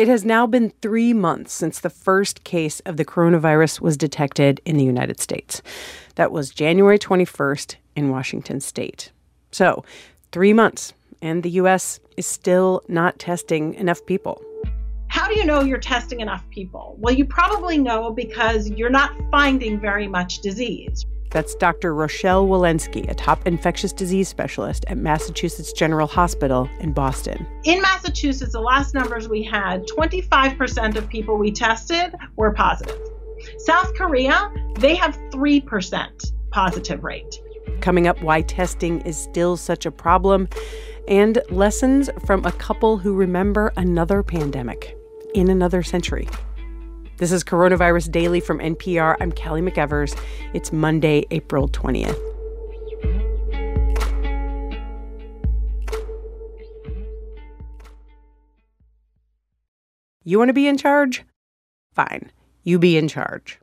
It has now been three months since the first case of the coronavirus was detected in the United States. That was January 21st in Washington state. So, three months, and the U.S. is still not testing enough people. How do you know you're testing enough people? Well, you probably know because you're not finding very much disease. That's Dr. Rochelle Walensky, a top infectious disease specialist at Massachusetts General Hospital in Boston. In Massachusetts, the last numbers we had 25% of people we tested were positive. South Korea, they have 3% positive rate. Coming up, why testing is still such a problem, and lessons from a couple who remember another pandemic in another century. This is Coronavirus Daily from NPR. I'm Kelly McEvers. It's Monday, April 20th. You want to be in charge? Fine, you be in charge.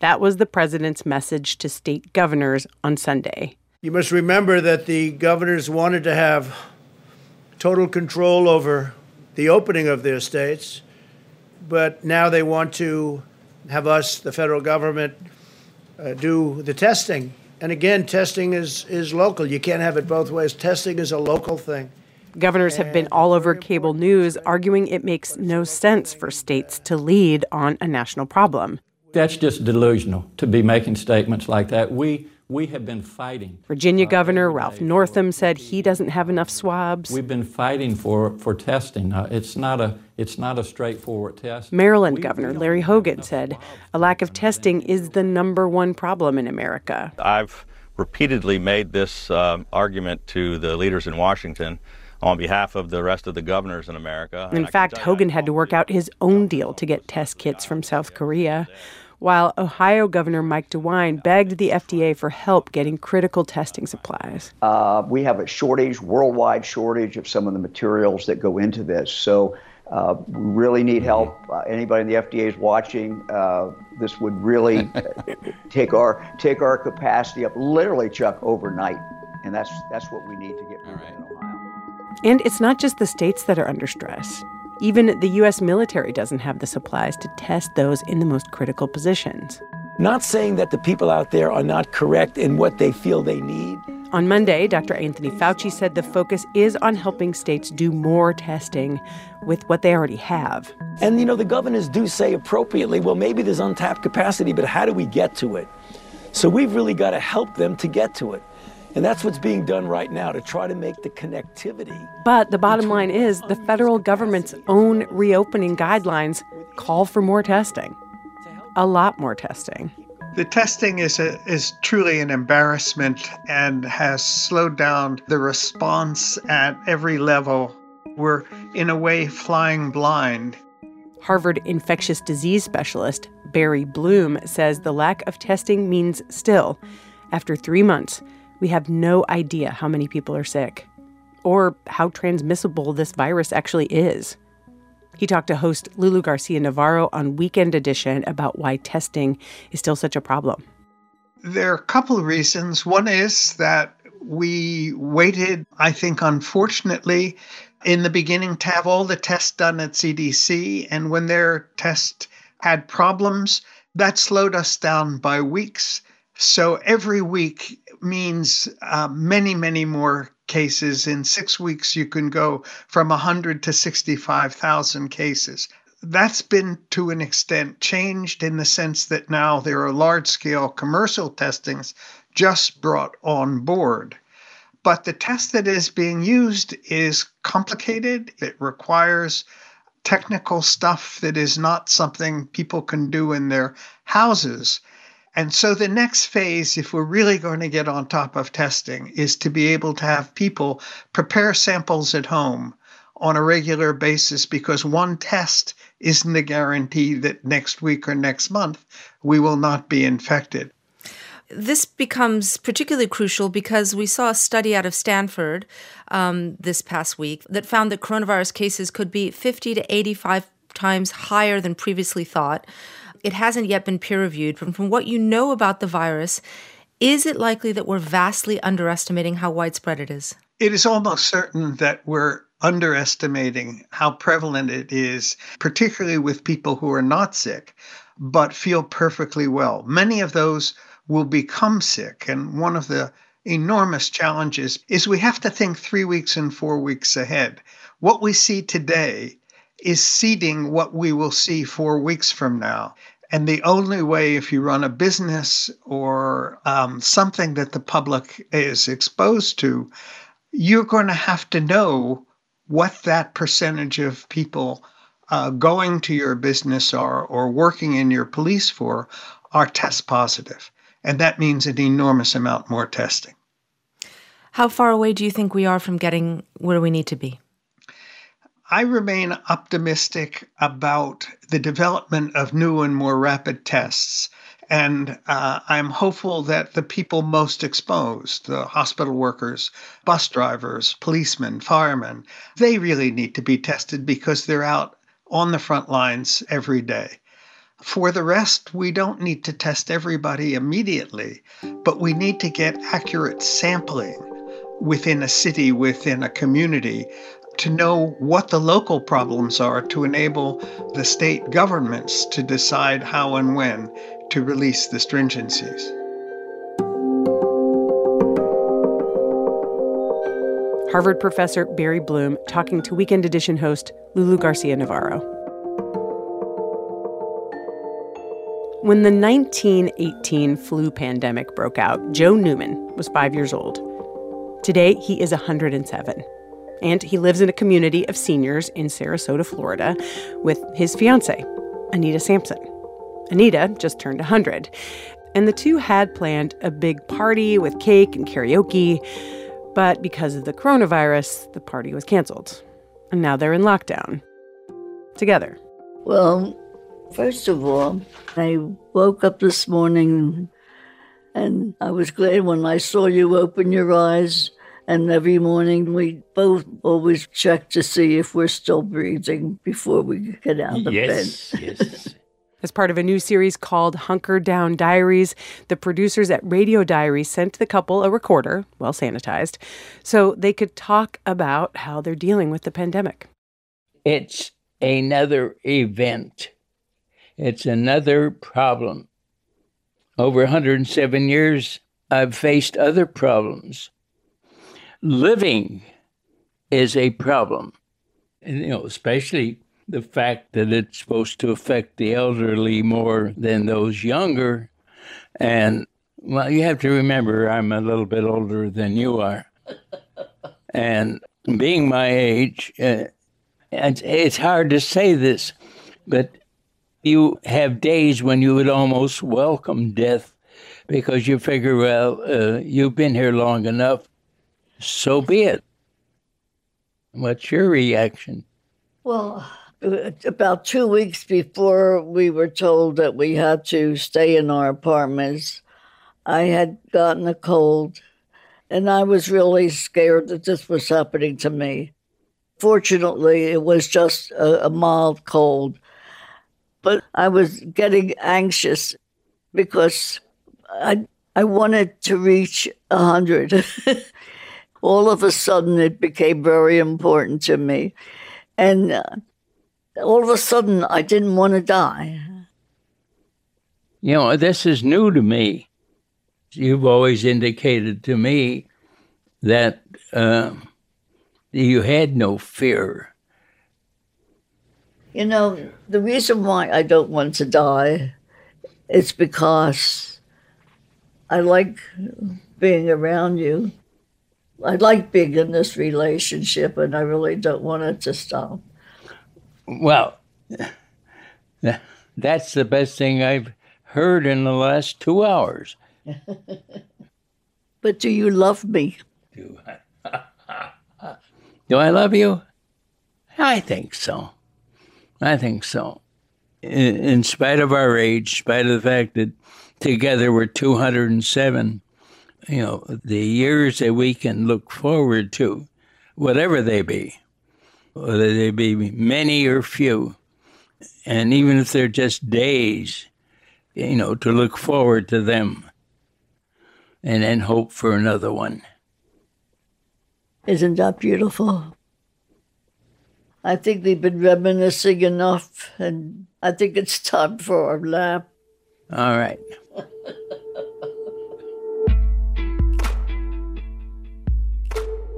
That was the president's message to state governors on Sunday. You must remember that the governors wanted to have total control over the opening of their states but now they want to have us, the federal government, uh, do the testing. And again, testing is, is local. You can't have it both ways. Testing is a local thing. Governors have been all over cable news arguing it makes no sense for states to lead on a national problem. That's just delusional to be making statements like that. We we have been fighting. Virginia uh, Governor Ralph Northam said he doesn't have enough swabs. We've been fighting for, for testing. Uh, it's, not a, it's not a straightforward test. Maryland we, Governor we Larry Hogan said a lack of testing is the number one problem in America. I've repeatedly made this uh, argument to the leaders in Washington on behalf of the rest of the governors in America. In fact, Hogan had to work out his own deal to get test kits from South Korea while Ohio Governor Mike DeWine begged the FDA for help getting critical testing supplies. Uh, we have a shortage, worldwide shortage of some of the materials that go into this. So uh, we really need help. Uh, anybody in the FDA is watching. Uh, this would really take our take our capacity up, literally, Chuck, overnight, and that's that's what we need to get moving right. in Ohio. And it's not just the states that are under stress. Even the U.S. military doesn't have the supplies to test those in the most critical positions. Not saying that the people out there are not correct in what they feel they need. On Monday, Dr. Anthony Fauci said the focus is on helping states do more testing with what they already have. And, you know, the governors do say appropriately, well, maybe there's untapped capacity, but how do we get to it? So we've really got to help them to get to it. And that's what's being done right now to try to make the connectivity. But the bottom line is the federal government's own reopening guidelines call for more testing. A lot more testing. The testing is a, is truly an embarrassment and has slowed down the response at every level. We're in a way flying blind. Harvard infectious disease specialist Barry Bloom says the lack of testing means still, after 3 months, we have no idea how many people are sick or how transmissible this virus actually is. He talked to host Lulu Garcia Navarro on Weekend Edition about why testing is still such a problem. There are a couple of reasons. One is that we waited, I think, unfortunately, in the beginning to have all the tests done at CDC. And when their test had problems, that slowed us down by weeks. So every week means uh, many, many more cases. In six weeks, you can go from 100 to 65,000 cases. That's been to an extent changed in the sense that now there are large scale commercial testings just brought on board. But the test that is being used is complicated. It requires technical stuff that is not something people can do in their houses. And so the next phase, if we're really going to get on top of testing, is to be able to have people prepare samples at home on a regular basis because one test isn't a guarantee that next week or next month we will not be infected. This becomes particularly crucial because we saw a study out of Stanford um, this past week that found that coronavirus cases could be 50 to 85 times higher than previously thought. It hasn't yet been peer reviewed, but from what you know about the virus, is it likely that we're vastly underestimating how widespread it is? It is almost certain that we're underestimating how prevalent it is, particularly with people who are not sick but feel perfectly well. Many of those will become sick. And one of the enormous challenges is we have to think three weeks and four weeks ahead. What we see today is seeding what we will see four weeks from now. And the only way, if you run a business or um, something that the public is exposed to, you're going to have to know what that percentage of people uh, going to your business are or working in your police for are test positive. And that means an enormous amount more testing. How far away do you think we are from getting where we need to be? I remain optimistic about the development of new and more rapid tests. And uh, I'm hopeful that the people most exposed, the hospital workers, bus drivers, policemen, firemen, they really need to be tested because they're out on the front lines every day. For the rest, we don't need to test everybody immediately, but we need to get accurate sampling within a city, within a community, to know what the local problems are to enable the state governments to decide how and when to release the stringencies. Harvard professor Barry Bloom talking to Weekend Edition host Lulu Garcia Navarro. When the 1918 flu pandemic broke out, Joe Newman was five years old. Today, he is 107. And he lives in a community of seniors in Sarasota, Florida, with his fiancee, Anita Sampson. Anita just turned 100. And the two had planned a big party with cake and karaoke. But because of the coronavirus, the party was canceled. And now they're in lockdown. Together. Well, first of all, I woke up this morning and I was glad when I saw you open your eyes. And every morning we both always check to see if we're still breathing before we get out of yes, bed. yes. As part of a new series called Hunker Down Diaries, the producers at Radio Diary sent the couple a recorder, well sanitized, so they could talk about how they're dealing with the pandemic. It's another event, it's another problem. Over 107 years, I've faced other problems. Living is a problem, and, you know, especially the fact that it's supposed to affect the elderly more than those younger. And well, you have to remember, I'm a little bit older than you are. and being my age, uh, it's, it's hard to say this, but you have days when you would almost welcome death because you figure, well, uh, you've been here long enough, so be it. What's your reaction? Well, uh, about two weeks before we were told that we had to stay in our apartments, I had gotten a cold, and I was really scared that this was happening to me. Fortunately, it was just a, a mild cold, but I was getting anxious because I I wanted to reach a hundred. All of a sudden, it became very important to me, and. Uh, all of a sudden I didn't want to die. You know, this is new to me. You've always indicated to me that uh, you had no fear. You know, the reason why I don't want to die is because I like being around you. I like being in this relationship, and I really don't want it to stop. Well, that's the best thing I've heard in the last two hours. but do you love me? Do I? do I love you? I think so. I think so. In, in spite of our age, in spite of the fact that together we're 207, you know, the years that we can look forward to, whatever they be, whether they be many or few. And even if they're just days, you know, to look forward to them and then hope for another one. Isn't that beautiful? I think we've been reminiscing enough, and I think it's time for our lap. All right.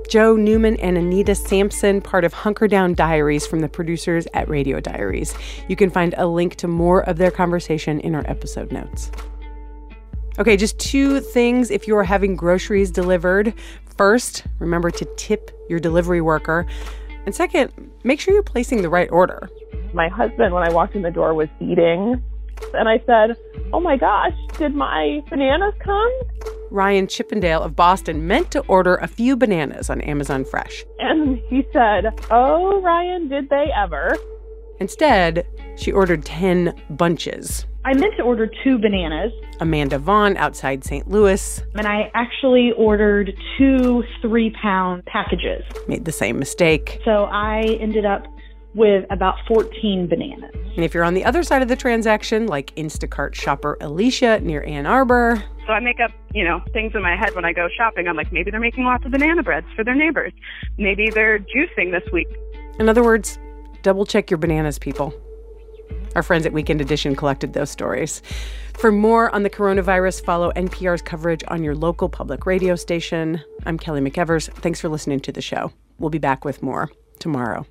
Joe Newman and Anita Sampson, part of Hunker Down Diaries from the producers at Radio Diaries. You can find a link to more of their conversation in our episode notes. Okay, just two things if you are having groceries delivered. First, remember to tip your delivery worker. And second, make sure you're placing the right order. My husband, when I walked in the door, was eating. And I said, Oh my gosh, did my bananas come? Ryan Chippendale of Boston meant to order a few bananas on Amazon Fresh. And he said, Oh, Ryan, did they ever? Instead, she ordered 10 bunches. I meant to order two bananas. Amanda Vaughn outside St. Louis. And I actually ordered two three pound packages. Made the same mistake. So I ended up with about 14 bananas. And if you're on the other side of the transaction, like Instacart shopper Alicia near Ann Arbor. So I make up, you know, things in my head when I go shopping. I'm like, maybe they're making lots of banana breads for their neighbors. Maybe they're juicing this week. In other words, double check your bananas, people. Our friends at Weekend Edition collected those stories. For more on the coronavirus, follow NPR's coverage on your local public radio station. I'm Kelly McEvers. Thanks for listening to the show. We'll be back with more tomorrow.